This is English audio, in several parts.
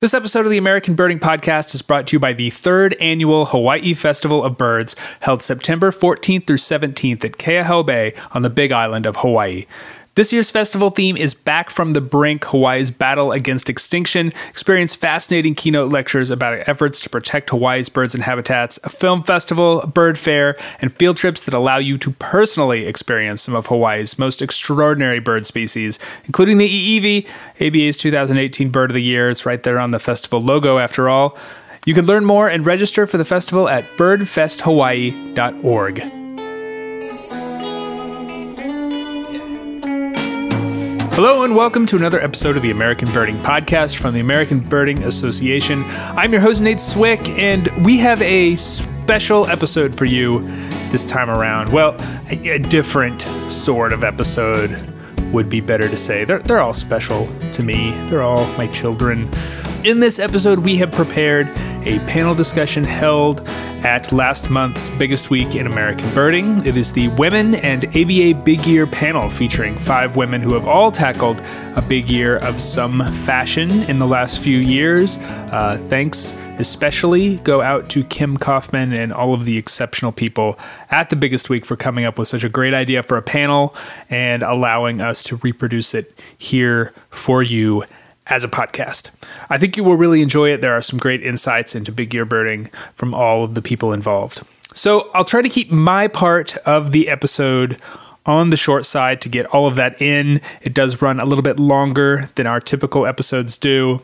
This episode of the American Birding Podcast is brought to you by the third annual Hawaii Festival of Birds, held September 14th through 17th at Keauhou Bay on the Big Island of Hawaii. This year's festival theme is Back from the Brink Hawaii's Battle Against Extinction. Experience fascinating keynote lectures about efforts to protect Hawaii's birds and habitats, a film festival, a bird fair, and field trips that allow you to personally experience some of Hawaii's most extraordinary bird species, including the 'I'iwi, ABA's 2018 Bird of the Year. It's right there on the festival logo, after all. You can learn more and register for the festival at birdfesthawaii.org. Hello and welcome to another episode of the American Birding Podcast from the American Birding Association. I'm your host, Nate Swick, and we have a special episode for you this time around. Well, a, a different sort of episode would be better to say. They're, they're all special to me, they're all my children. In this episode, we have prepared a panel discussion held at last month's biggest week in American birding. It is the Women and ABA Big Year panel featuring five women who have all tackled a big year of some fashion in the last few years. Uh, thanks especially go out to Kim Kaufman and all of the exceptional people at the biggest week for coming up with such a great idea for a panel and allowing us to reproduce it here for you as a podcast. I think you will really enjoy it. There are some great insights into big year birding from all of the people involved. So I'll try to keep my part of the episode on the short side to get all of that in. It does run a little bit longer than our typical episodes do.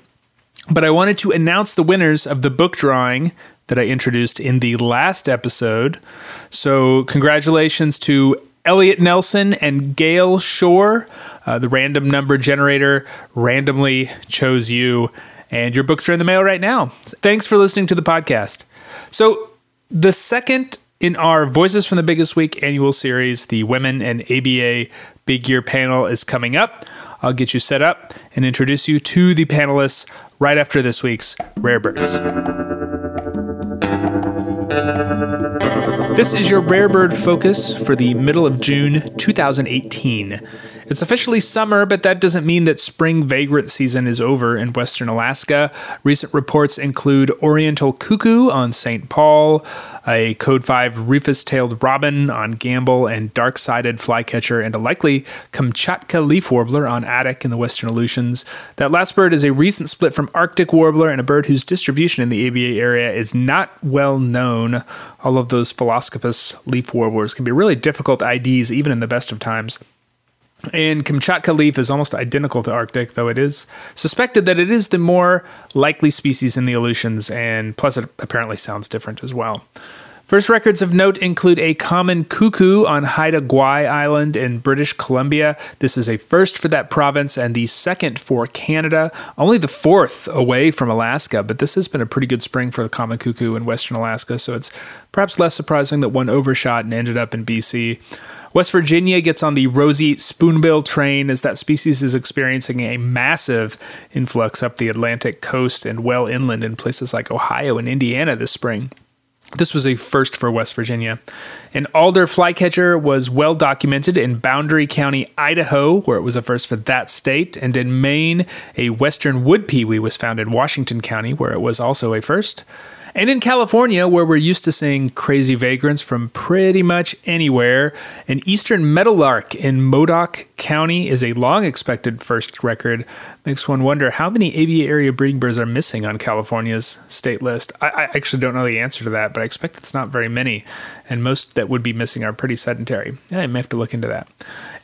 But I wanted to announce the winners of the book drawing that I introduced in the last episode. So, congratulations to Elliot Nelson and Gail Shore. Uh, the random number generator randomly chose you, and your books are in the mail right now. Thanks for listening to the podcast. So, the second in our Voices from the Biggest Week annual series, the Women and ABA Big Year panel is coming up. I'll get you set up and introduce you to the panelists right after this week's Rare Birds. This is your Rare Bird focus for the middle of June 2018. It's officially summer, but that doesn't mean that spring vagrant season is over in western Alaska. Recent reports include oriental cuckoo on St. Paul, a Code 5 rufous tailed robin on Gambell, and dark sided flycatcher, and a likely Kamchatka leaf warbler on Attu in the western Aleutians. That last bird is a recent split from Arctic warbler and a bird whose distribution in the ABA area is not well known. All of those Phylloscopus leaf warblers can be really difficult IDs, even in the best of times. And Kamchatka leaf is almost identical to Arctic, though it is suspected that it is the more likely species in the Aleutians, and plus it apparently sounds different as well. First records of note include a common cuckoo on Haida Gwaii Island in British Columbia. This is a first for that province and the second for Canada, only the fourth away from Alaska, but this has been a pretty good spring for the common cuckoo in western Alaska, so it's perhaps less surprising that one overshot and ended up in BC. West Virginia gets on the rosy spoonbill train as that species is experiencing a massive influx up the Atlantic coast and well inland in places like Ohio and Indiana this spring. This was a first for West Virginia. An alder flycatcher was well documented in Boundary County, Idaho, where it was a first for that state, and in Maine, a western wood pewee was found in Washington County, where it was also a first. And in California, where we're used to seeing crazy vagrants from pretty much anywhere, an eastern meadowlark in Modoc County is a long expected first record. Makes one wonder how many ABA area breeding birds are missing on California's state list. I, I actually don't know the answer to that, but I expect it's not very many. And most that would be missing are pretty sedentary. I may have to look into that.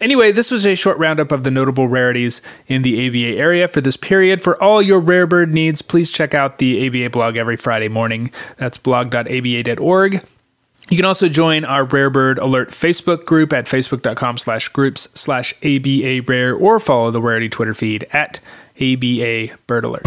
Anyway, this was a short roundup of the notable rarities in the ABA area for this period. For all your rare bird needs, please check out the ABA blog every Friday morning. That's blog.aba.org. You can also join our Rare Bird Alert Facebook group at facebook.com slash groups slash ABA Rare or follow the Rarity Twitter feed at ABA Bird Alert.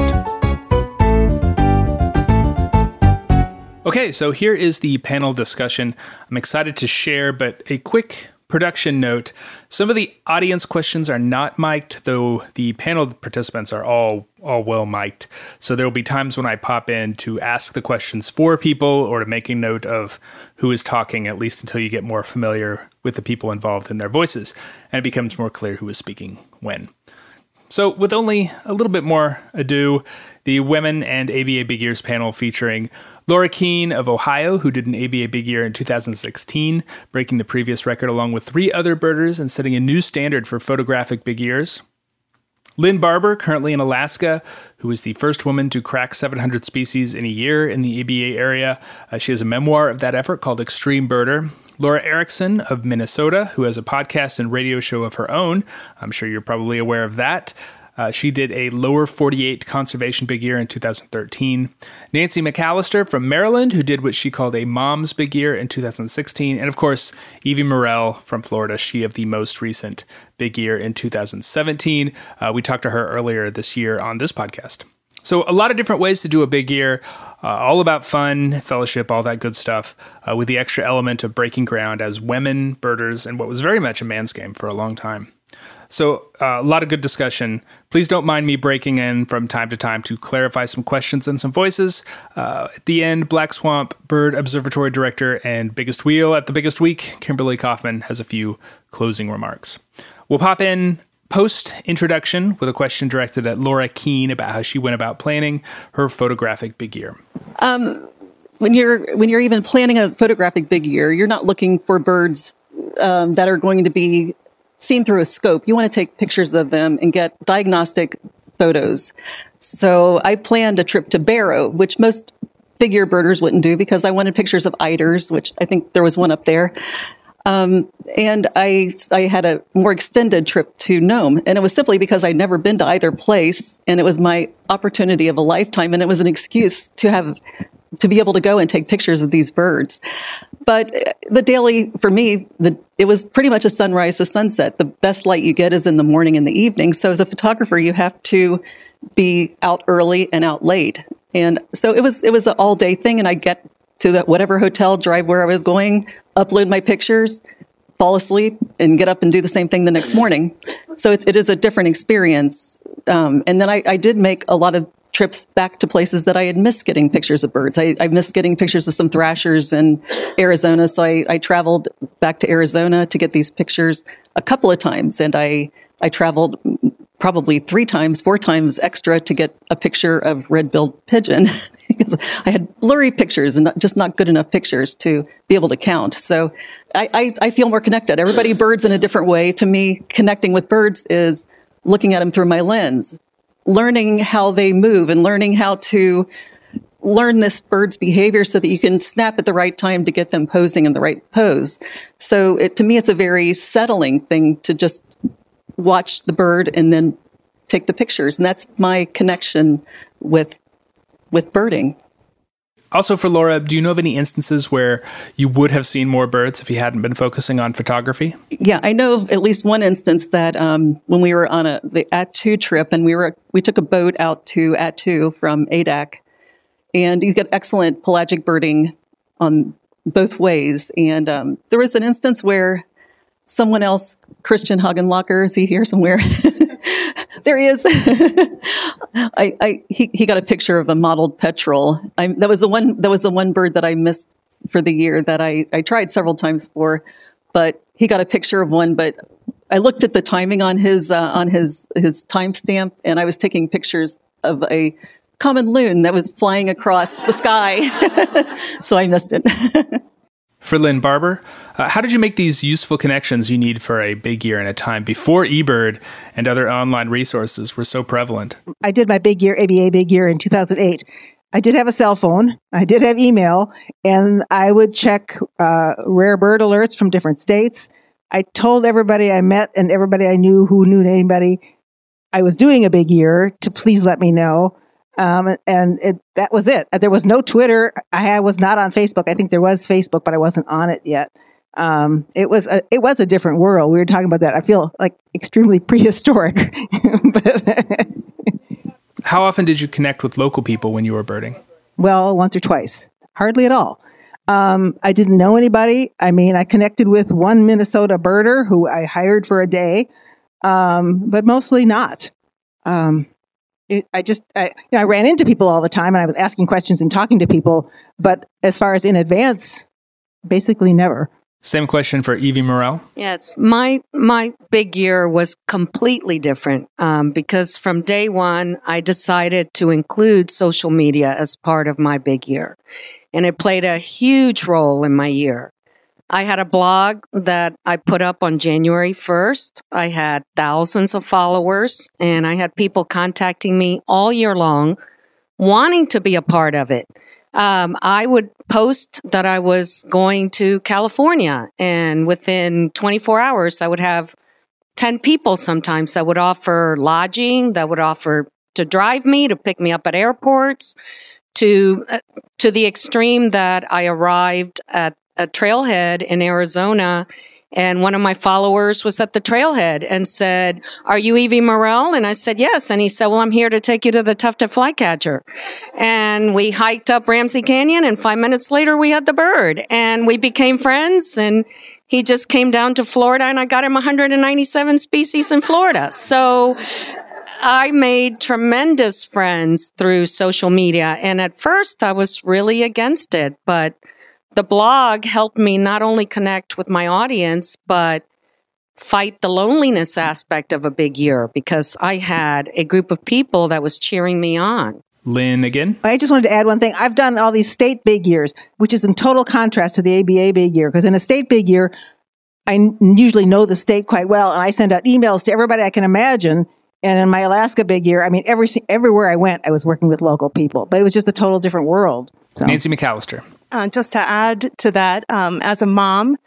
Okay, so here is the panel discussion. I'm excited to share, but a quick production note some of the audience questions are not mic'd though the panel participants are all all well mic'd. So there will be times when i pop in to ask the questions for people or to make a note of who is talking at least until you get more familiar with the people involved in their voices and it becomes more clear who is speaking when. So with only a little bit more ado the Women and ABA Big Years panel featuring Laura Keene of Ohio, who did an ABA Big year in 2016, breaking the previous record along with three other birders and setting a new standard for photographic big years. Lynn Barber, currently in Alaska, who was the first woman to crack 700 species in a year in the ABA area. Uh, she has a memoir of that effort called Extreme Birder. Laura Erickson of Minnesota, who has a podcast and radio show of her own. I'm sure you're probably aware of that. Uh, she did a lower 48 conservation big year in 2013. Nancy McAllister from Maryland, who did what she called a mom's big year in 2016. And of course, Yve Morrell from Florida, she of the most recent big year in 2017. Uh, we talked to her earlier this year on this podcast. So, a lot of different ways to do a big year, uh, all about fun, fellowship, all that good stuff, uh, with the extra element of breaking ground as women, birders, and what was very much a man's game for a long time. So, uh, a lot of good discussion. Please don't mind me breaking in from time to time to clarify some questions and some voices. Uh, at the end, Black Swamp Bird Observatory Director and Biggest Wheel at the Biggest Week, Kimberly Kaufman, has a few closing remarks. We'll pop in post introduction with a question directed at Laura Keene about how she went about planning her photographic big year. Um, when you're when you're even planning a photographic big year, you're not looking for birds um, that are going to be seen through a scope. You want to take pictures of them and get diagnostic photos. So I planned a trip to Barrow, which most ear birders wouldn't do because I wanted pictures of eiders, which I think there was one up there. Um, and I, I had a more extended trip to Nome, and it was simply because I'd never been to either place, and it was my opportunity of a lifetime, and it was an excuse to have to be able to go and take pictures of these birds. But the daily, for me, the, it was pretty much a sunrise to sunset. The best light you get is in the morning and the evening. So as a photographer, you have to be out early and out late. And so it was it was an all day thing, and I get to that whatever hotel, drive where I was going, upload my pictures, fall asleep, and get up and do the same thing the next morning. So it's, it is a different experience. Um, and then I, I did make a lot of trips back to places that I had missed getting pictures of birds. I, I missed getting pictures of some thrashers in Arizona, so I, I, traveled back to Arizona to get these pictures a couple of times, and I I traveled probably three times, four times extra to get a picture of red-billed pigeon because I had blurry pictures and not, just not good enough pictures to be able to count. So I, I, I feel more connected. Everybody birds in a different way. To me, connecting with birds is looking at them through my lens learning how they move and learning how to learn this bird's behavior so that you can snap at the right time to get them posing in the right pose. So it, to me, it's a very settling thing to just watch the bird and then take the pictures. And that's my connection with, with birding. Also, for Laura, do you know of any instances where you would have seen more birds if you hadn't been focusing on photography? Yeah, I know of at least one instance that um, when we were on a the Attu trip and we were we took a boat out to Attu from Adak, and you get excellent pelagic birding on both ways. And um, there was an instance where someone else, Christian Hagenlocher, is he here somewhere? there he is. I, I he, he got a picture of a mottled petrel. I, that was the one that was the one bird that I missed for the year that I, I tried several times for, but he got a picture of one. But I looked at the timing on his uh, on his his timestamp, and I was taking pictures of a common loon that was flying across the sky, so I missed it. for Lynn Barber. Uh, how did you make these useful connections you need for a big year in a time before eBird and other online resources were so prevalent? I did my big year, ABA big year in 2008. I did have a cell phone, I did have email, and I would check uh, rare bird alerts from different states. I told everybody I met and everybody I knew who knew anybody I was doing a big year to please let me know. Um, and it, that was it. There was no Twitter. I was not on Facebook. I think there was Facebook, but I wasn't on it yet. Um, it was a it was a different world. We were talking about that. I feel like extremely prehistoric. but How often did you connect with local people when you were birding? Well, once or twice. Hardly at all. Um, I didn't know anybody. I mean, I connected with one Minnesota birder who I hired for a day, um, but mostly not. Um, I just I, you know, I ran into people all the time, and I was asking questions and talking to people. But as far as in advance, basically never. Same question for Yve Morrell. Yes, my my big year was completely different um, because from day one I decided to include social media as part of my big year, and it played a huge role in my year. I had a blog that I put up on January 1st. I had thousands of followers, and I had people contacting me all year long, wanting to be a part of it um, I would post that I was going to California, and within 24 hours, I would have 10 people sometimes that would offer lodging, that would offer to drive me, to pick me up at airports, to uh, to the extreme that I arrived at a trailhead in Arizona and one of my followers was at the trailhead and said, Are you Yve Morrell? And I said, Yes. And he said, Well, I'm here to take you to the Tufted Flycatcher. And we hiked up Ramsey Canyon, and five minutes later, we had the bird. And we became friends. And he just came down to Florida, and I got him 197 species in Florida. So I made tremendous friends through social media. And at first, I was really against it, but the blog helped me not only connect with my audience, but fight the loneliness aspect of a big year because I had a group of people that was cheering me on. Lynn again. I just wanted to add one thing. I've done all these state big years, which is in total contrast to the ABA big year. Because in a state big year, I usually know the state quite well, and I send out emails to everybody I can imagine. And in my Alaska big year, I mean, every everywhere I went, I was working with local people, but it was just a total different world. So. Nancy McAllister. Uh, just to add to that, um, as a mom,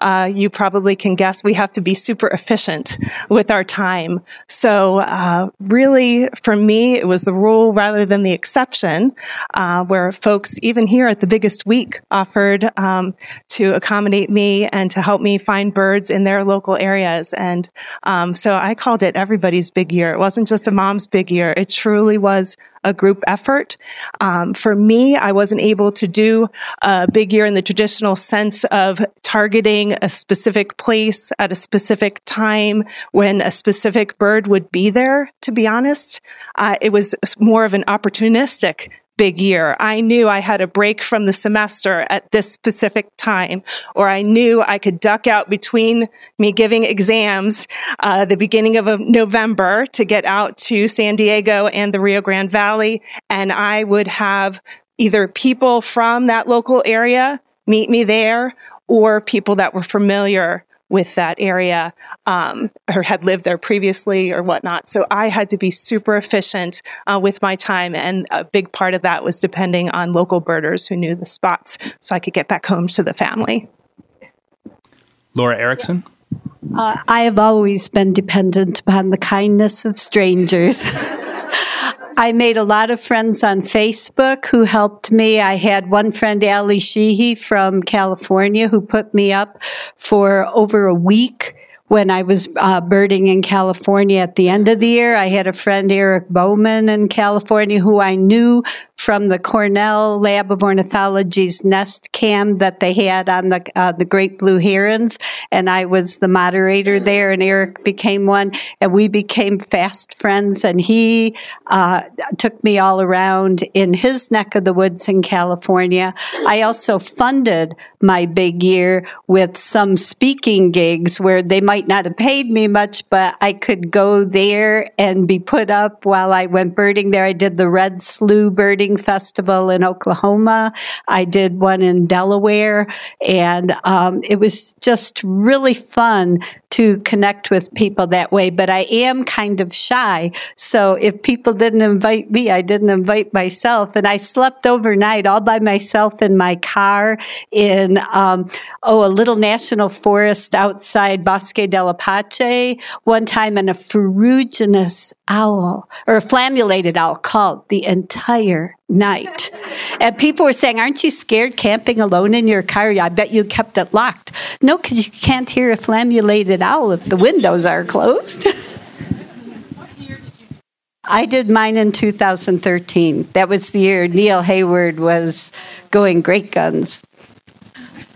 uh, you probably can guess we have to be super efficient with our time. So, uh, really, for me, it was the rule rather than the exception, uh, where folks, even here at the biggest week, offered um, to accommodate me and to help me find birds in their local areas. And um, so I called it everybody's big year. It wasn't just a mom's big year, it truly was a group effort. Um, for me, I wasn't able to do a big year in the traditional sense of targeting a specific place at a specific time when a specific bird would be there, to be honest. Uh, it was more of an opportunistic big year. I knew I had a break from the semester at this specific time, or I knew I could duck out between me giving exams uh, the beginning of November to get out to San Diego and the Rio Grande Valley, and I would have either people from that local area meet me there or people that were familiar with that area um, or had lived there previously or whatnot. So I had to be super efficient uh, with my time. And a big part of that was depending on local birders who knew the spots so I could get back home to the family. Laura Erickson? Uh, I have always been dependent upon the kindness of strangers. I made a lot of friends on Facebook who helped me. I had one friend, Ali Sheehy from California, who put me up for over a week when I was uh, birding in California at the end of the year. I had a friend, Eric Bowman, in California, who I knew from the Cornell Lab of Ornithology's nest cam that they had on the uh, the great blue herons, and I was the moderator there, and Eric became one, and we became fast friends. And he uh, took me all around in his neck of the woods in California. I also funded my big year with some speaking gigs where they might not have paid me much, but I could go there and be put up while I went birding there. I did the Red Slough birding Festival in Oklahoma. I did one in Delaware, and um, it was just really fun to connect with people that way. But I am kind of shy, so if people didn't invite me, I didn't invite myself, and I slept overnight all by myself in my car in um, oh a little national forest outside Bosque del Apache one time, and a ferruginous owl or a flammulated owl called the entire night. And people were saying, Aren't you scared camping alone in your car? I bet you kept it locked. No, because you can't hear a flammulated owl if the windows are closed. I did mine in 2013. That was the year Neil Hayward was going great guns.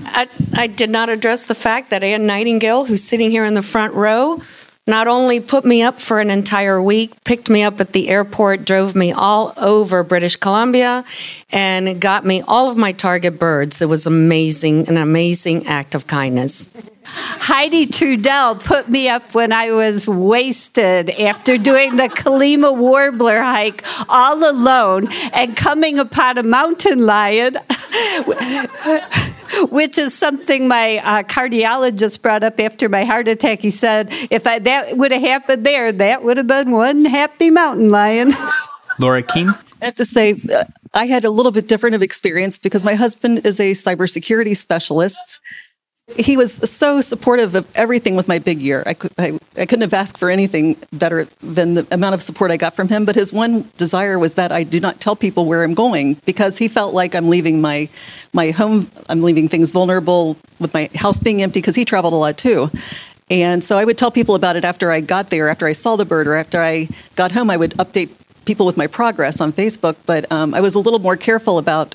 I, I did not address the fact that Anne Nightingale, who's sitting here in the front row, not only put me up for an entire week, picked me up at the airport, drove me all over British Columbia, and got me all of my target birds. It was amazing, an amazing act of kindness. Heidi Trudell put me up when I was wasted after doing the Colima Warbler hike all alone and coming upon a mountain lion. which is something my uh, cardiologist brought up after my heart attack. He said, if I, that would have happened there, that would have been one happy mountain lion. Laura Keene? I have to say, uh, I had a little bit different of experience because my husband is a cybersecurity specialist he was so supportive of everything with my big year. I, could, I, I, couldn't have asked for anything better than the amount of support I got from him. But his one desire was that I do not tell people where I'm going because he felt like I'm leaving my my home. I'm leaving things vulnerable with my house being empty because he traveled a lot too. And so I would tell people about it after I got there, after I saw the bird, or after I got home. I would update people with my progress on Facebook. But um, I was a little more careful about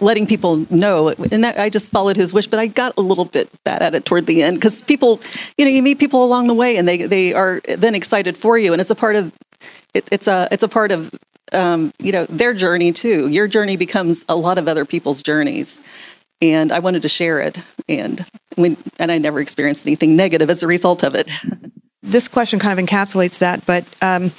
letting people know. And that I just followed his wish, but I got a little bit bad at it toward the end because people, you know, you meet people along the way and they, they are then excited for you. And it's a part of, it, it's a, it's a part of, um, you know, their journey too. Your journey becomes a lot of other people's journeys. And I wanted to share it. And when, and I never experienced anything negative as a result of it. This question kind of encapsulates that, but, um,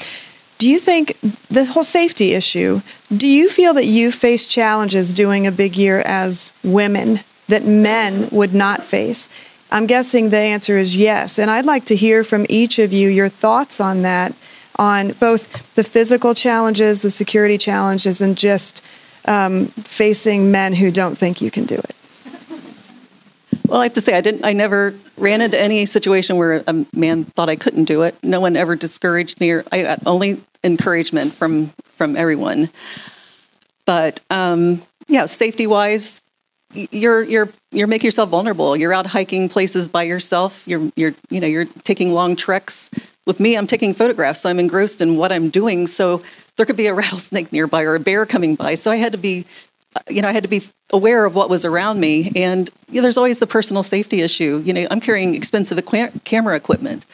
do you think the whole safety issue, do you feel that you face challenges doing a big year as women that men would not face? I'm guessing the answer is yes. And I'd like to hear from each of you your thoughts on that, on both the physical challenges, the security challenges, and just um, facing men who don't think you can do it. Well, I have to say, I didn't. I never ran into any situation where a man thought I couldn't do it. No one ever discouraged me, or I got only encouragement from from everyone. But um, yeah, safety wise, you're you're you're making yourself vulnerable. You're out hiking places by yourself. You're you're you know you're taking long treks. With me, I'm taking photographs, so I'm engrossed in what I'm doing. So there could be a rattlesnake nearby or a bear coming by. So I had to be you know, I had to be aware of what was around me. And you know, there's always the personal safety issue. You know, I'm carrying expensive camera equipment.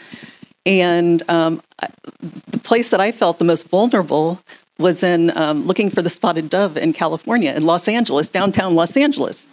And um, the place that I felt the most vulnerable was in um, looking for the spotted dove in California, in Los Angeles, downtown Los Angeles.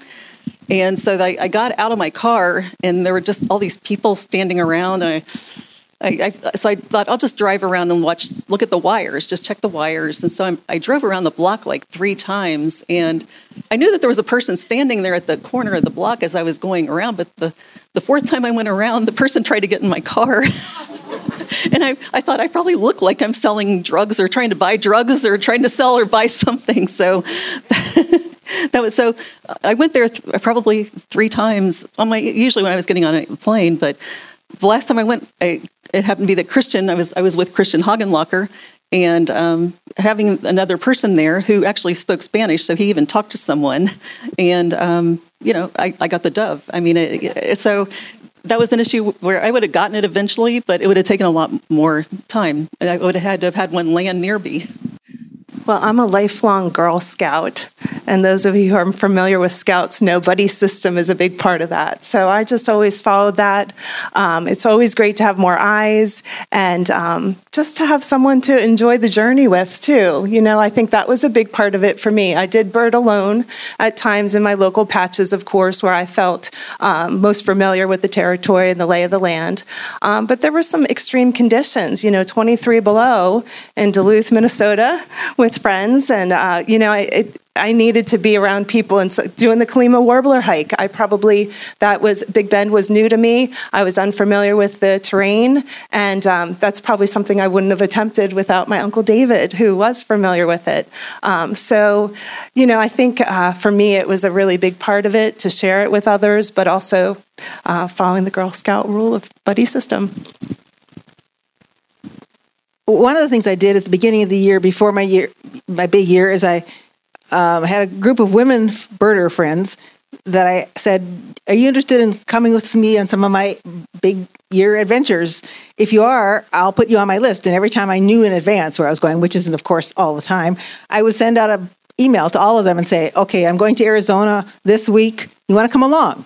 And so I, I got out of my car, and there were just all these people standing around. And I I, I, so I thought I'll just drive around and watch, look at the wires, just check the wires. And so I'm, i drove around the block like three times, and I knew that there was a person standing there at the corner of the block as I was going around. But the, the fourth time I went around, the person tried to get in my car. and I, I thought I probably look like I'm selling drugs or trying to buy drugs or trying to sell or buy something. So that was so. I went there th- probably three times on my usually when I was getting on a plane, but the last time I went, I, it happened to be that Christian. I was I was with Christian Hagenlocher, and um, having another person there who actually spoke Spanish, so he even talked to someone, and um, you know, I, I got the dove. I mean, it, it, so that was an issue where I would have gotten it eventually, but it would have taken a lot more time. I would have had to have had one land near me. Well, I'm a lifelong Girl Scout, and those of you who are familiar with Scouts know buddy system is a big part of that. So I just always followed that. Um, it's always great to have more eyes and um, just to have someone to enjoy the journey with, too. You know, I think that was a big part of it for me. I did bird alone at times in my local patches, of course, where I felt um, most familiar with the territory and the lay of the land. Um, but there were some extreme conditions, you know, 23 below in Duluth, Minnesota, with friends, and uh, you know, I, I needed to be around people and so doing the Colima Warbler hike. I probably that was Big Bend was new to me. I was unfamiliar with the terrain, and um, that's probably something I wouldn't have attempted without my uncle David, who was familiar with it. Um, so, you know, I think uh, for me it was a really big part of it to share it with others, but also uh, following the Girl Scout rule of buddy system one of the things I did at the beginning of the year before my year, my big year, is I um, had a group of women birder friends that I said, "Are you interested in coming with me on some of my big year adventures? If you are, I'll put you on my list." And every time I knew in advance where I was going, which isn't, of course, all the time, I would send out an email to all of them and say, "Okay, I'm going to Arizona this week. You want to come along?"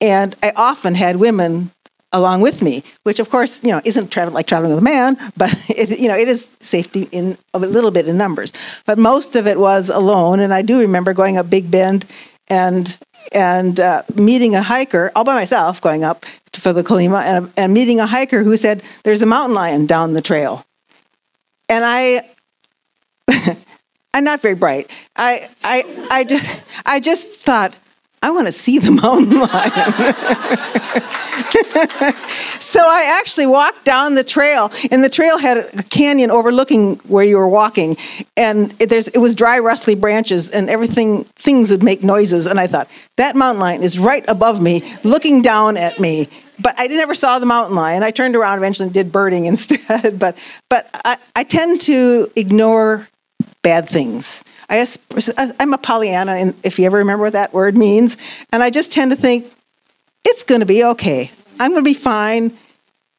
And I often had women along with me, which of course, you know, isn't like traveling with a man, but it, you know, it is safety in a little bit in numbers. But most of it was alone, and I do remember going up Big Bend and and uh, meeting a hiker all by myself, going up to, for the Colima, and, and meeting a hiker who said, "There's a mountain lion down the trail," and I. I'm not very bright. I, I, I just, I just thought, I want to see the mountain lion. so I actually walked down the trail, and the trail had a canyon overlooking where you were walking, and it, it was dry, rustly branches, and everything things would make noises. And I thought that mountain lion is right above me, looking down at me. But I never saw the mountain lion. I turned around eventually and did birding instead. but but I, I tend to ignore bad things. I, I'm a Pollyanna, if you ever remember what that word means. And I just tend to think, it's going to be okay. I'm going to be fine.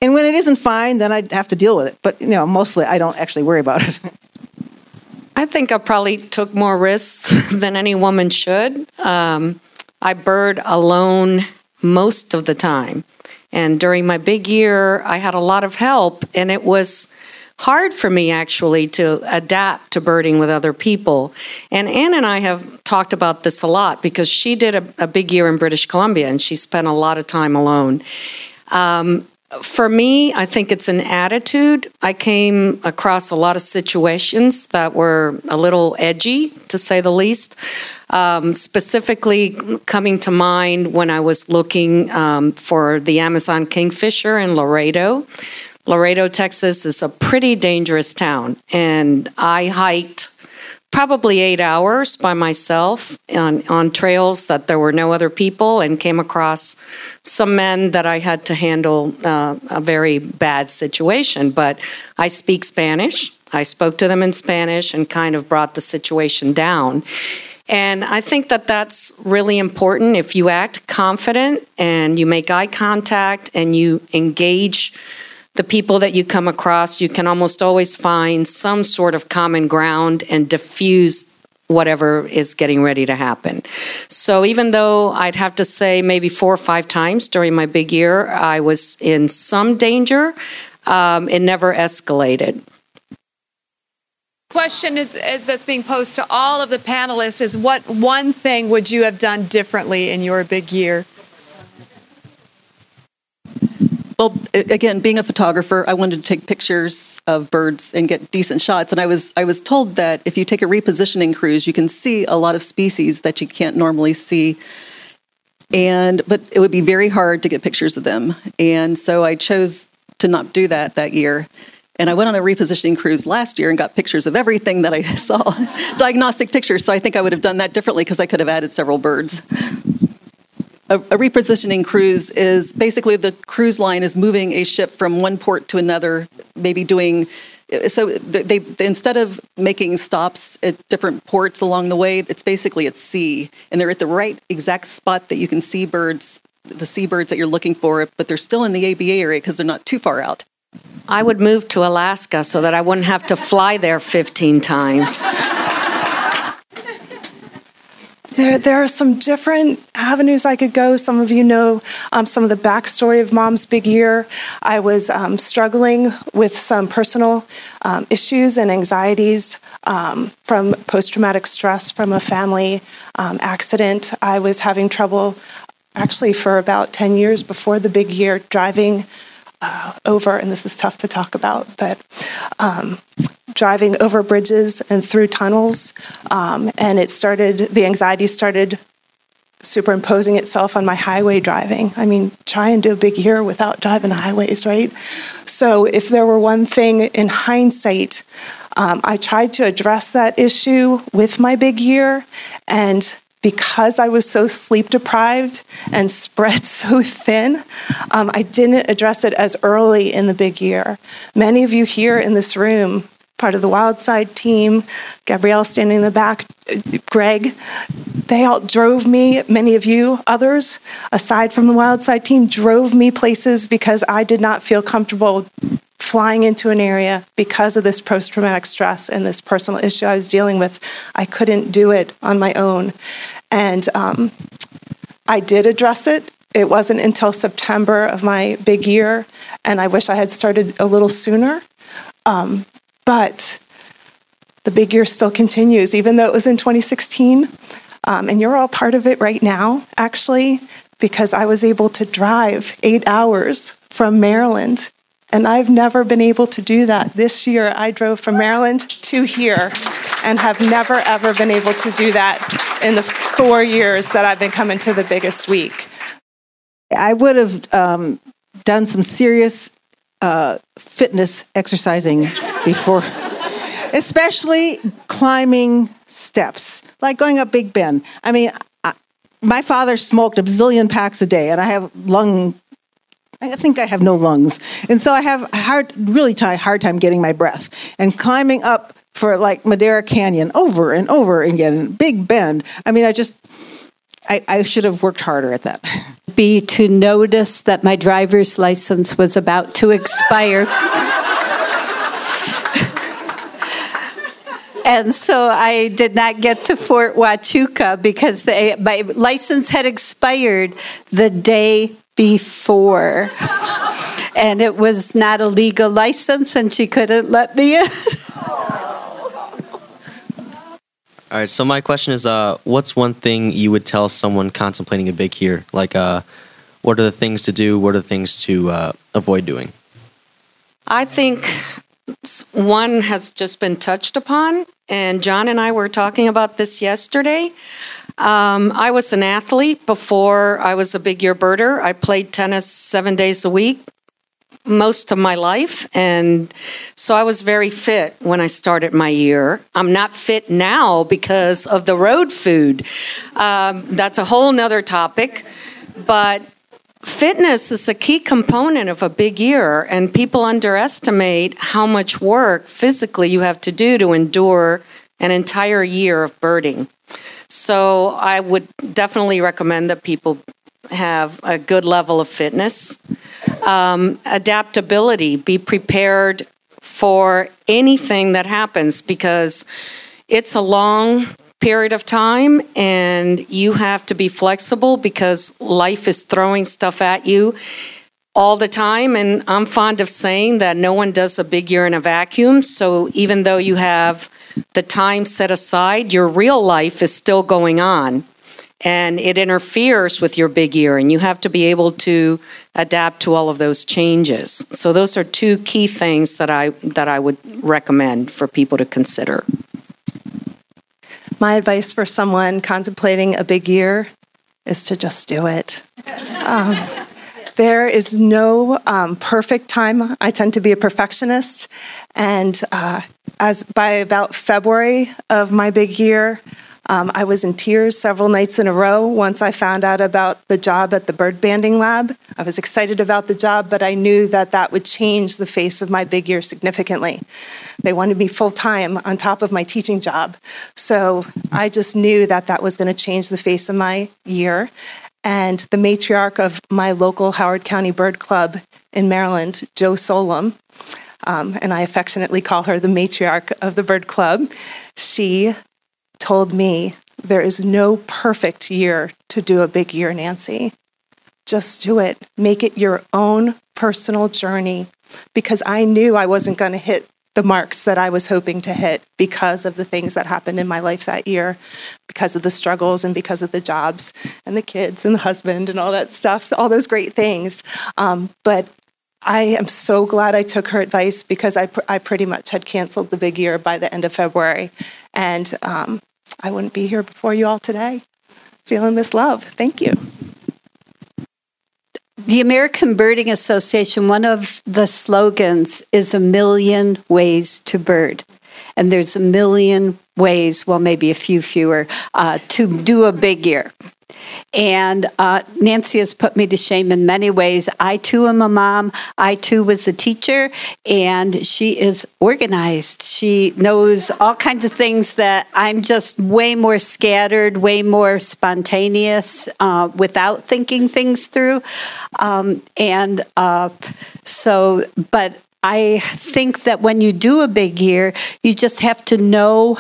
And when it isn't fine, then I have to deal with it. But, you know, mostly I don't actually worry about it. I think I probably took more risks than any woman should. Um, I bird alone most of the time. And during my big year, I had a lot of help, and it was hard for me actually to adapt to birding with other people. And Anne and I have talked about this a lot because she did a, a big year in British Columbia and she spent a lot of time alone. Um, for me, I think it's an attitude. I came across a lot of situations that were a little edgy, to say the least. Um, specifically, coming to mind when I was looking um, for the Amazon kingfisher in Laredo, Laredo, Texas is a pretty dangerous town. And I hiked probably eight hours by myself on, on trails that there were no other people and came across some men that I had to handle uh, a very bad situation. But I speak Spanish. I spoke to them in Spanish and kind of brought the situation down. And I think that that's really important. If you act confident and you make eye contact and you engage the people that you come across, you can almost always find some sort of common ground and diffuse whatever is getting ready to happen. So even though I'd have to say maybe four or five times during my big year, I was in some danger, um, it never escalated. Question is that's being posed to all of the panelists is what one thing would you have done differently in your big year? Well, again, being a photographer, I wanted to take pictures of birds and get decent shots. And I was I was told that if you take a repositioning cruise, you can see a lot of species that you can't normally see. And but it would be very hard to get pictures of them. And so I chose to not do that that year. And I went on a repositioning cruise last year and got pictures of everything that I saw, diagnostic pictures. So I think I would have done that differently because I could have added several birds a, a, repositioning cruise is basically the cruise line is moving a ship from one port to another, maybe doing. So they, they instead of making stops at different ports along the way, it's basically at sea, and they're at the right exact spot that you can see birds, the seabirds that you're looking for, but they're still in the ABA area because they're not too far out. I would move to Alaska so that I wouldn't have to fly there 15 times. There, there are some different avenues I could go. Some of you know um, some of the backstory of Mom's Big Year. I was um, struggling with some personal um, issues and anxieties um, from post traumatic stress from a family um, accident. I was having trouble actually for about 10 years before the big year driving uh, over, and this is tough to talk about, but um, driving over bridges and through tunnels. Um, and it started, the anxiety started superimposing itself on my highway driving. I mean, try and do a big year without driving highways, right? So, if there were one thing in hindsight, um, I tried to address that issue with my big year, and because I was so sleep deprived and spread so thin, um, I didn't address it as early in the big year. Many of you here in this room, part of the Wildside team, Gabrielle standing in the back, Greg, they all drove me, many of you, others, aside from the Wildside team, drove me places because I did not feel comfortable flying into an area because of this post traumatic stress and this personal issue I was dealing with. I couldn't do it on my own. And um, I did address it it wasn't until September of my big year, and I wish I had started a little sooner. Um, but the big year still continues, even though it was in 2016. Um, and you're all part of it right now, actually, because I was able to drive eight hours from Maryland. And I've never been able to do that. This year, I drove from Maryland to here and have never, ever been able to do that in the four years that I've been coming to the biggest week. I would have um, done some serious uh, fitness exercising before, especially climbing steps, like going up Big Bend. I mean, I, my father smoked a bazillion packs a day, and I have lung. I think I have no lungs, and so I have hard, really t- hard time getting my breath. And climbing up for like Madera Canyon over and over again, Big Bend. I mean, I just, I, I should have worked harder at that. Be to notice that my driver's license was about to expire. And so I did not get to Fort Huachuca because the, my license had expired the day before. and it was not a legal license, and she couldn't let me in. All right. So my question is, uh, what's one thing you would tell someone contemplating a big here? Like, uh, what are the things to do? What are the things to uh, avoid doing? I think one has just been touched upon, and John and I were talking about this yesterday. Um, I was an athlete before I was a big year birder. I played tennis seven days a week most of my life. And so I was very fit when I started my year. I'm not fit now because of the road food. Um, that's a whole nother topic. But fitness is a key component of a big year, and people underestimate how much work physically you have to do to endure an entire year of birding. So I would definitely recommend that people have a good level of fitness. Um, adaptability, be prepared for anything that happens because it's a long period of time and you have to be flexible because life is throwing stuff at you all the time. And I'm fond of saying that no one does a big year in a vacuum. So even though you have the time set aside, your real life is still going on and it interferes with your big year and you have to be able to adapt to all of those changes so those are two key things that i that i would recommend for people to consider my advice for someone contemplating a big year is to just do it. Um, there is no um, perfect time. I tend to be a perfectionist. And uh, as by about february of my big year um, I was in tears several nights in a row once I found out about the job at the bird banding lab. I was excited about the job, but I knew that that would change the face of my big year significantly. They wanted me full time on top of my teaching job. So I just knew that that was going to change the face of my year. And the matriarch of my local Howard County Bird Club in Maryland, Jo Solem, um, and I affectionately call her the matriarch of the bird club. She told me there is no perfect year to do a big year, Nancy. Just do it. Make it your own personal journey because I knew I wasn't going to hit the marks that I was hoping to hit because of the things that happened in my life that year, because of the struggles and because of the jobs and the kids and the husband and all that stuff, all those great things. Um, but I am so glad I took her advice because I, pr- I pretty much had canceled the big year by the end of February. And um, I wouldn't be here before you all today feeling this love. Thank you. The American Birding Association, one of the slogans is a million ways to bird. And there's a million ways, well, maybe a few fewer, uh, to do a big year. And uh, Nancy has put me to shame in many ways. I too am a mom. I too was a teacher, and she is organized. She knows all kinds of things that I'm just way more scattered, way more spontaneous uh, without thinking things through. Um, and uh, so, but I think that when you do a big year, you just have to know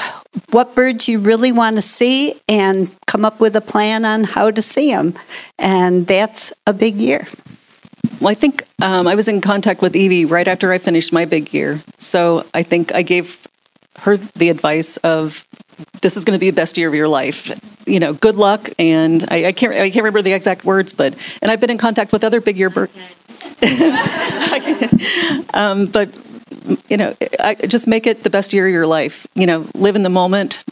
what birds you really want to see and come up with a plan on how to see them. And that's a big year. Well, I think um, I was in contact with Yve right after I finished my big year. So I think I gave her the advice of this is going to be the best year of your life. You know, good luck. And I, I can't I can't remember the exact words, but and I've been in contact with other big year birds. um, but you know, I, just make it the best year of your life. You know, live in the moment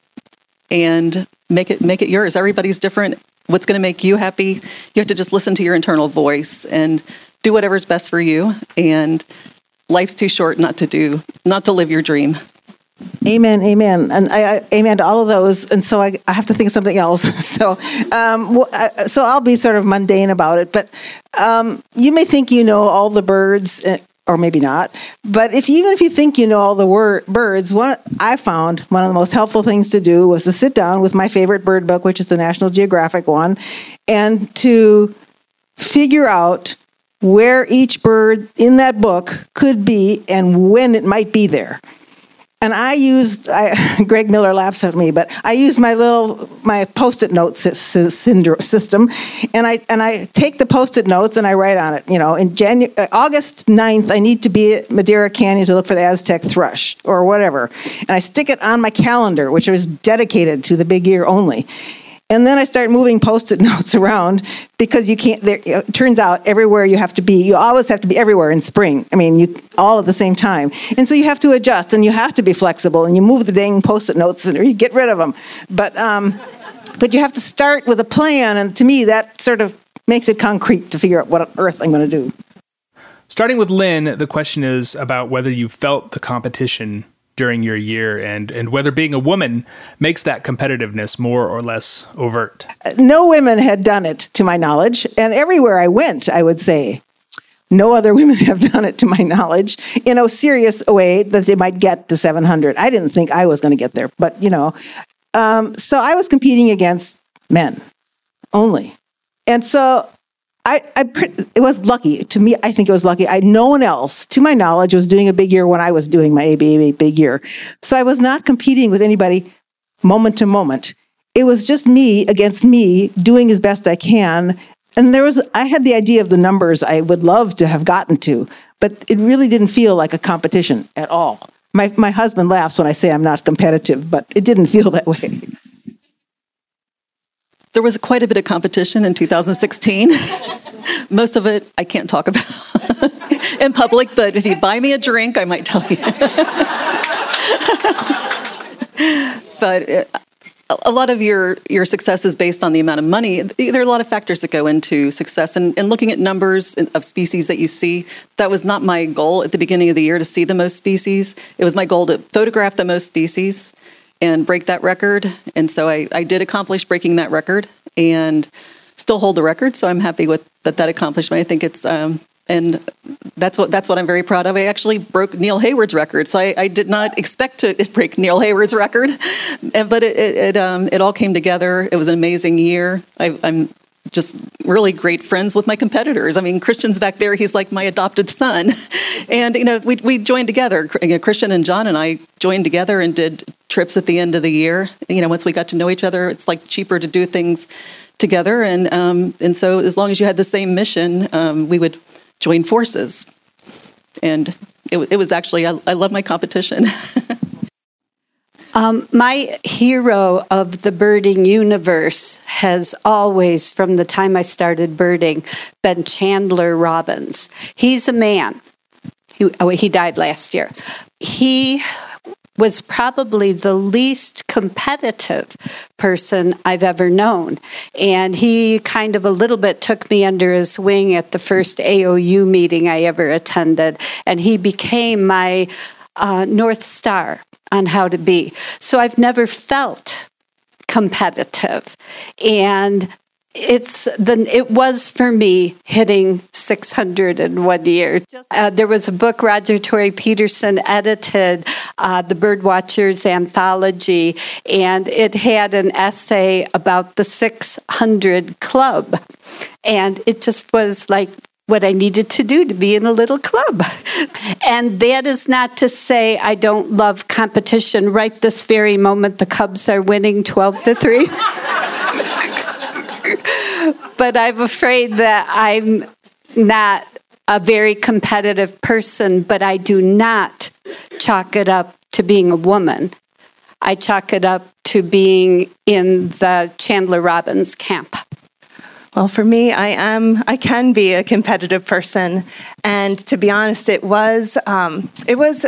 and make it make it yours. Everybody's different. What's going to make you happy? You have to just listen to your internal voice and do whatever's best for you. And life's too short not to do, not to live your dream. Amen, amen, and I, I, amen to all of those. And so I, I have to think something else. so, um, well, uh, so I'll be sort of mundane about it. But um, you may think you know all the birds, uh, or maybe not. But if even if you think you know all the word, birds, one I found one of the most helpful things to do was to sit down with my favorite bird book, which is the National Geographic one, and to figure out where each bird in that book could be and when it might be there and I used I, Greg Miller laughs at me, but I use my little my post-it note system, and I and I take the post-it notes and I write on it. You know, in January, uh, August 9th, I need to be at Madera Canyon to look for the Aztec thrush or whatever, and I stick it on my calendar, which was dedicated to the big year only. And then I start moving post-it notes around because you can't. There, it turns out everywhere you have to be, you always have to be everywhere in spring. I mean, you all at the same time, and so you have to adjust and you have to be flexible and you move the dang post-it notes or you get rid of them. But um, but you have to start with a plan, and to me, that sort of makes it concrete to figure out what on earth I'm going to do. Starting with Lynn, the question is about whether you felt the competition during your year and, and whether being a woman makes that competitiveness more or less overt. No women had done it, to my knowledge. And everywhere I went, I would say, no other women have done it, to my knowledge, in a serious way that they might get to 700. I didn't think I was going to get there, but you know. Um, so I was competing against men only. And so I, I, it was lucky to me. I think it was lucky. I no one else, to my knowledge, was doing a big year when I was doing my ABA big year. So I was not competing with anybody moment to moment. It was just me against me doing as best I can. And there was, I had the idea of the numbers I would love to have gotten to, but it really didn't feel like a competition at all. My, my husband laughs when I say I'm not competitive, but it didn't feel that way. There was quite a bit of competition in 2016. Most of it I can't talk about in public, but if you buy me a drink, I might tell you. but uh, a lot of your your success is based on the amount of money. There are a lot of factors that go into success, and, and looking at numbers of species that you see. That was not my goal at the beginning of the year to see the most species. It was my goal to photograph the most species and break that record. And so I, I did accomplish breaking that record and still hold the record. So I'm happy with that, that accomplishment. I think it's, um, and that's what that's what I'm very proud of. I actually broke Neil Hayward's record, so I, I did not expect to break Neil Hayward's record, but it it, it, um, it all came together. It was an amazing year. I, I'm just really great friends with my competitors. I mean, Christian's back there; he's like my adopted son, and you know, we we joined together. Christian and John and I joined together and did trips at the end of the year. You know, once we got to know each other, it's like cheaper to do things together, and um, and so as long as you had the same mission, um, we would join forces, and it, it was actually I, I love my competition. Um, my hero of the birding universe has always, from the time I started birding, been Chandler Robbins. He's a man. He, oh, he died last year. He was probably the least competitive person I've ever known. And he kind of a little bit took me under his wing at the first AOU meeting I ever attended. And he became my uh, North Star on how to be. So I've never felt competitive. And it's the it was for me hitting 600 in one year. Uh, there was a book Roger Tory Peterson edited, uh, the Birdwatchers Anthology, and it had an essay about the 600 Club, and it just was like what I needed to do to be in a little club. and that is not to say I don't love competition. Right this very moment, the Cubs are winning 12 to 3. but I'm afraid that I'm not a very competitive person, but I do not chalk it up to being a woman. I chalk it up to being in the Chandler Robbins camp. Well, for me, I am. I can be a competitive person, and to be honest, it was um, it was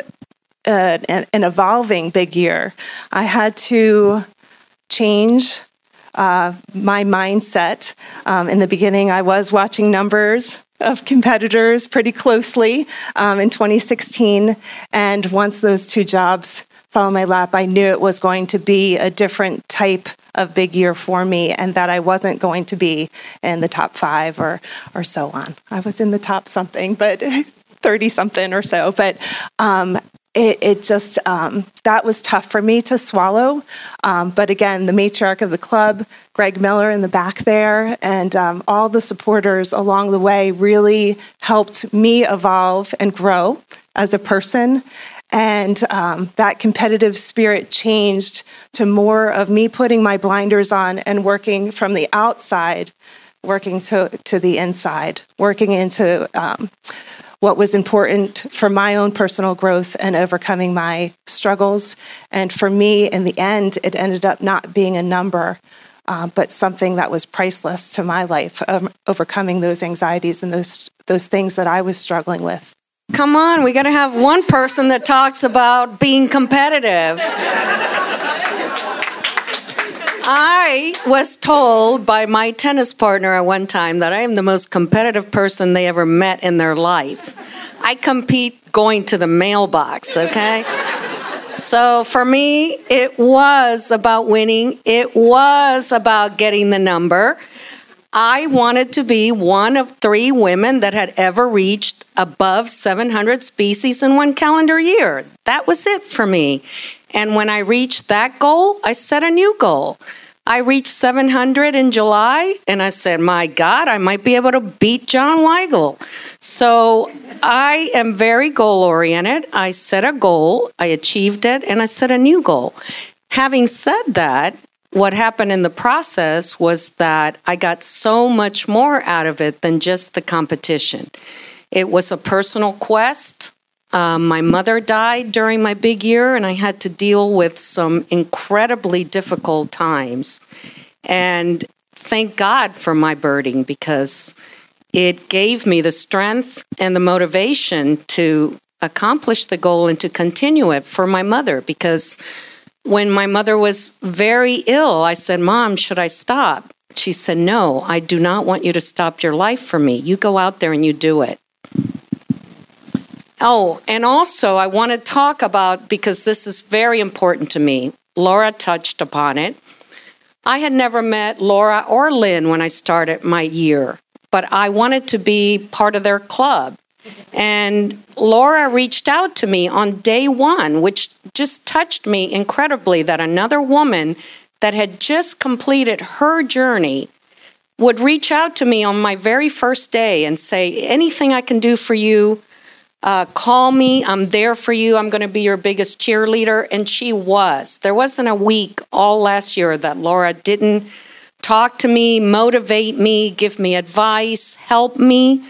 uh, an, an, evolving big year. I had to change uh, my mindset. Um, in the beginning, I was watching numbers of competitors pretty closely um, in 2016, and once those two jobs fell in my lap, I knew it was going to be a different type of big year for me and that I wasn't going to be in the top five or or so on. I was in the top something, but 30 something or so. But um, it, it, just um, that was tough for me to swallow. Um, but again, the matriarch of the club, Greg Miller in the back there, and um, all the supporters along the way really helped me evolve and grow as a person. And um, that competitive spirit changed to more of me putting my blinders on and working from the outside, working to, to the inside, working into um, what was important for my own personal growth and overcoming my struggles. And for me, in the end, it ended up not being a number. Uh, but something that was priceless to my life, um, overcoming those anxieties and those those things that I was struggling with. Come on, we got to have one person that talks about being competitive. I was told by my tennis partner at one time that I am the most competitive person they ever met in their life. I compete going to the mailbox, okay? So for me, it was about winning, it was about getting the number. I wanted to be one of three women that had ever reached above 700 species in one calendar year. That was it for me. And when I reached that goal, I set a new goal. I reached 700 in July, and I said, My God, I might be able to beat John Weigel. So I am very goal oriented. I set a goal, I achieved it, and I set a new goal. Having said that, what happened in the process was that I got so much more out of it than just the competition. It was a personal quest. Um, my mother died during my big year, and I had to deal with some incredibly difficult times. And thank God for my birding because it gave me the strength and the motivation to accomplish the goal and to continue it for my mother because when my mother was very ill, I said, Mom, should I stop? She said, No, I do not want you to stop your life for me. You go out there and you do it. Oh, and also, I want to talk about because this is very important to me. Laura touched upon it. I had never met Laura or Lynn when I started my year, but I wanted to be part of their club. And Laura reached out to me on day one, which just touched me incredibly that another woman that had just completed her journey would reach out to me on my very first day and say, Anything I can do for you, uh, call me. I'm there for you. I'm going to be your biggest cheerleader. And she was. There wasn't a week all last year that Laura didn't talk to me, motivate me, give me advice, help me.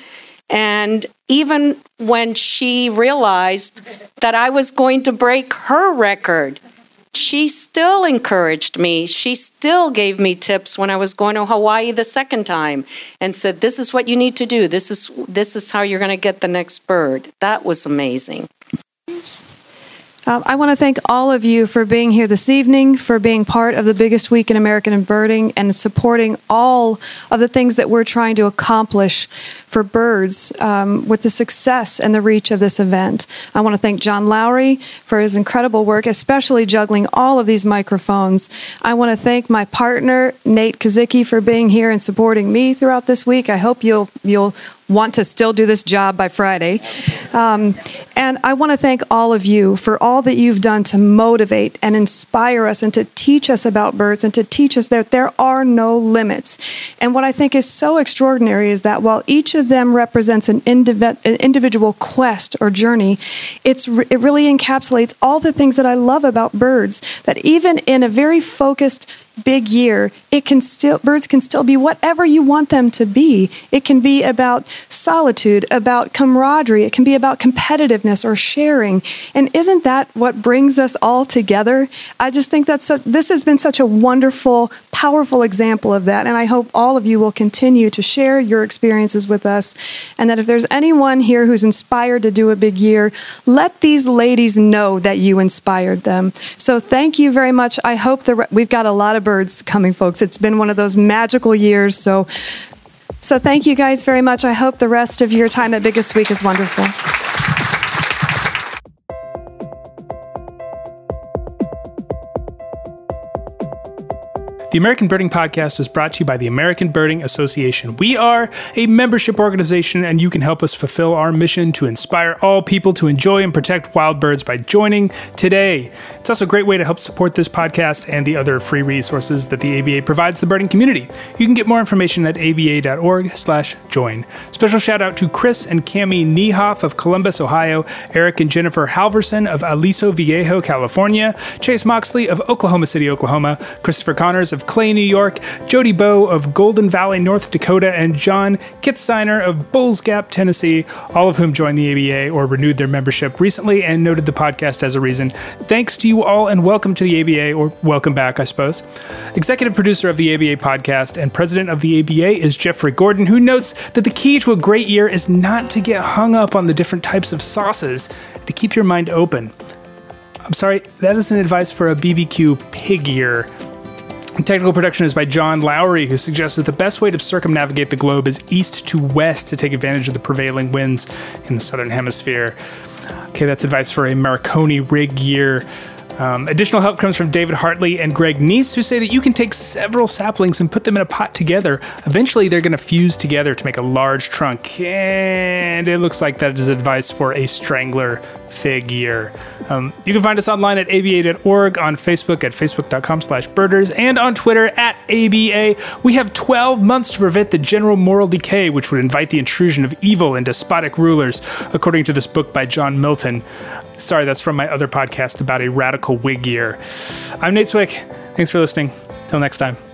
And even when she realized that I was going to break her record, she still encouraged me. She still gave me tips when I was going to Hawaii the second time and said, "This is what you need to do. This is this is how you're going to get the next bird." That was amazing. Um, I want to thank all of you for being here this evening, for being part of the biggest week in American birding, and supporting all of the things that we're trying to accomplish for birds um, with the success and the reach of this event. I want to thank John Lowry for his incredible work, especially juggling all of these microphones. I want to thank my partner Nate Kazicki for being here and supporting me throughout this week. I hope you'll you'll want to still do this job by Friday. Um, and I want to thank all of you for all that you've done to motivate and inspire us and to teach us about birds and to teach us that there are no limits. And what I think is so extraordinary is that while each of them represents an, indiv- an individual quest or journey, it's re- it really encapsulates all the things that I love about birds. That even in a very focused big year, it can still birds can still be whatever you want them to be. It can be about solitude, about camaraderie, it can be about competitiveness or sharing. And isn't that what brings us all together? I just think that's this has been such a wonderful, powerful example of that. And I hope all of you will continue to share your experiences with us. And that if there's anyone here who's inspired to do a big year, let these ladies know that you inspired them. So thank you very much. I hope that we've got a lot of birds coming, folks. It's been one of those magical years. So, so thank you guys very much. I hope the rest of your time at Biggest Week is wonderful. The American Birding Podcast is brought to you by the American Birding Association. We are a membership organization, and you can help us fulfill our mission to inspire all people to enjoy and protect wild birds by joining today. It's also a great way to help support this podcast and the other free resources that the ABA provides the birding community. You can get more information at aba.org/join. Special shout out to Chris and Cami Niehoff of Columbus, Ohio, Eric and Jennifer Halverson of Aliso Viejo, California, Chase Moxley of Oklahoma City, Oklahoma, Christopher Connors of Clay, New York, Jody Bow of Golden Valley, North Dakota, and John Kitzsteiner of Bulls Gap, Tennessee, all of whom joined the ABA or renewed their membership recently and noted the podcast as a reason. Thanks to you all and welcome to the ABA, or welcome back, I suppose. Executive producer of the ABA podcast and president of the ABA is Jeffrey Gordon, who notes that the key to a great year is not to get hung up on the different types of sauces, to keep your mind open. I'm sorry, that is an advice for a BBQ pig year. Technical production is by John Lowry, who suggests that the best way to circumnavigate the globe is east to west to take advantage of the prevailing winds in the southern hemisphere. Okay, that's advice for a Marconi rig year. Um, additional help comes from David Hartley and Greg Neise, who say that you can take several saplings and put them in a pot together. Eventually, they're going to fuse together to make a large trunk, and it looks like that is advice for a strangler year. Um, you can find us online at aba.org, on Facebook at facebook.com slash birders, and on Twitter at ABA. We have 12 months to prevent the general moral decay, which would invite the intrusion of evil and despotic rulers, according to this book by John Milton. Sorry, that's from my other podcast about a radical Whig year. I'm Nate Swick. Thanks for listening. Till next time.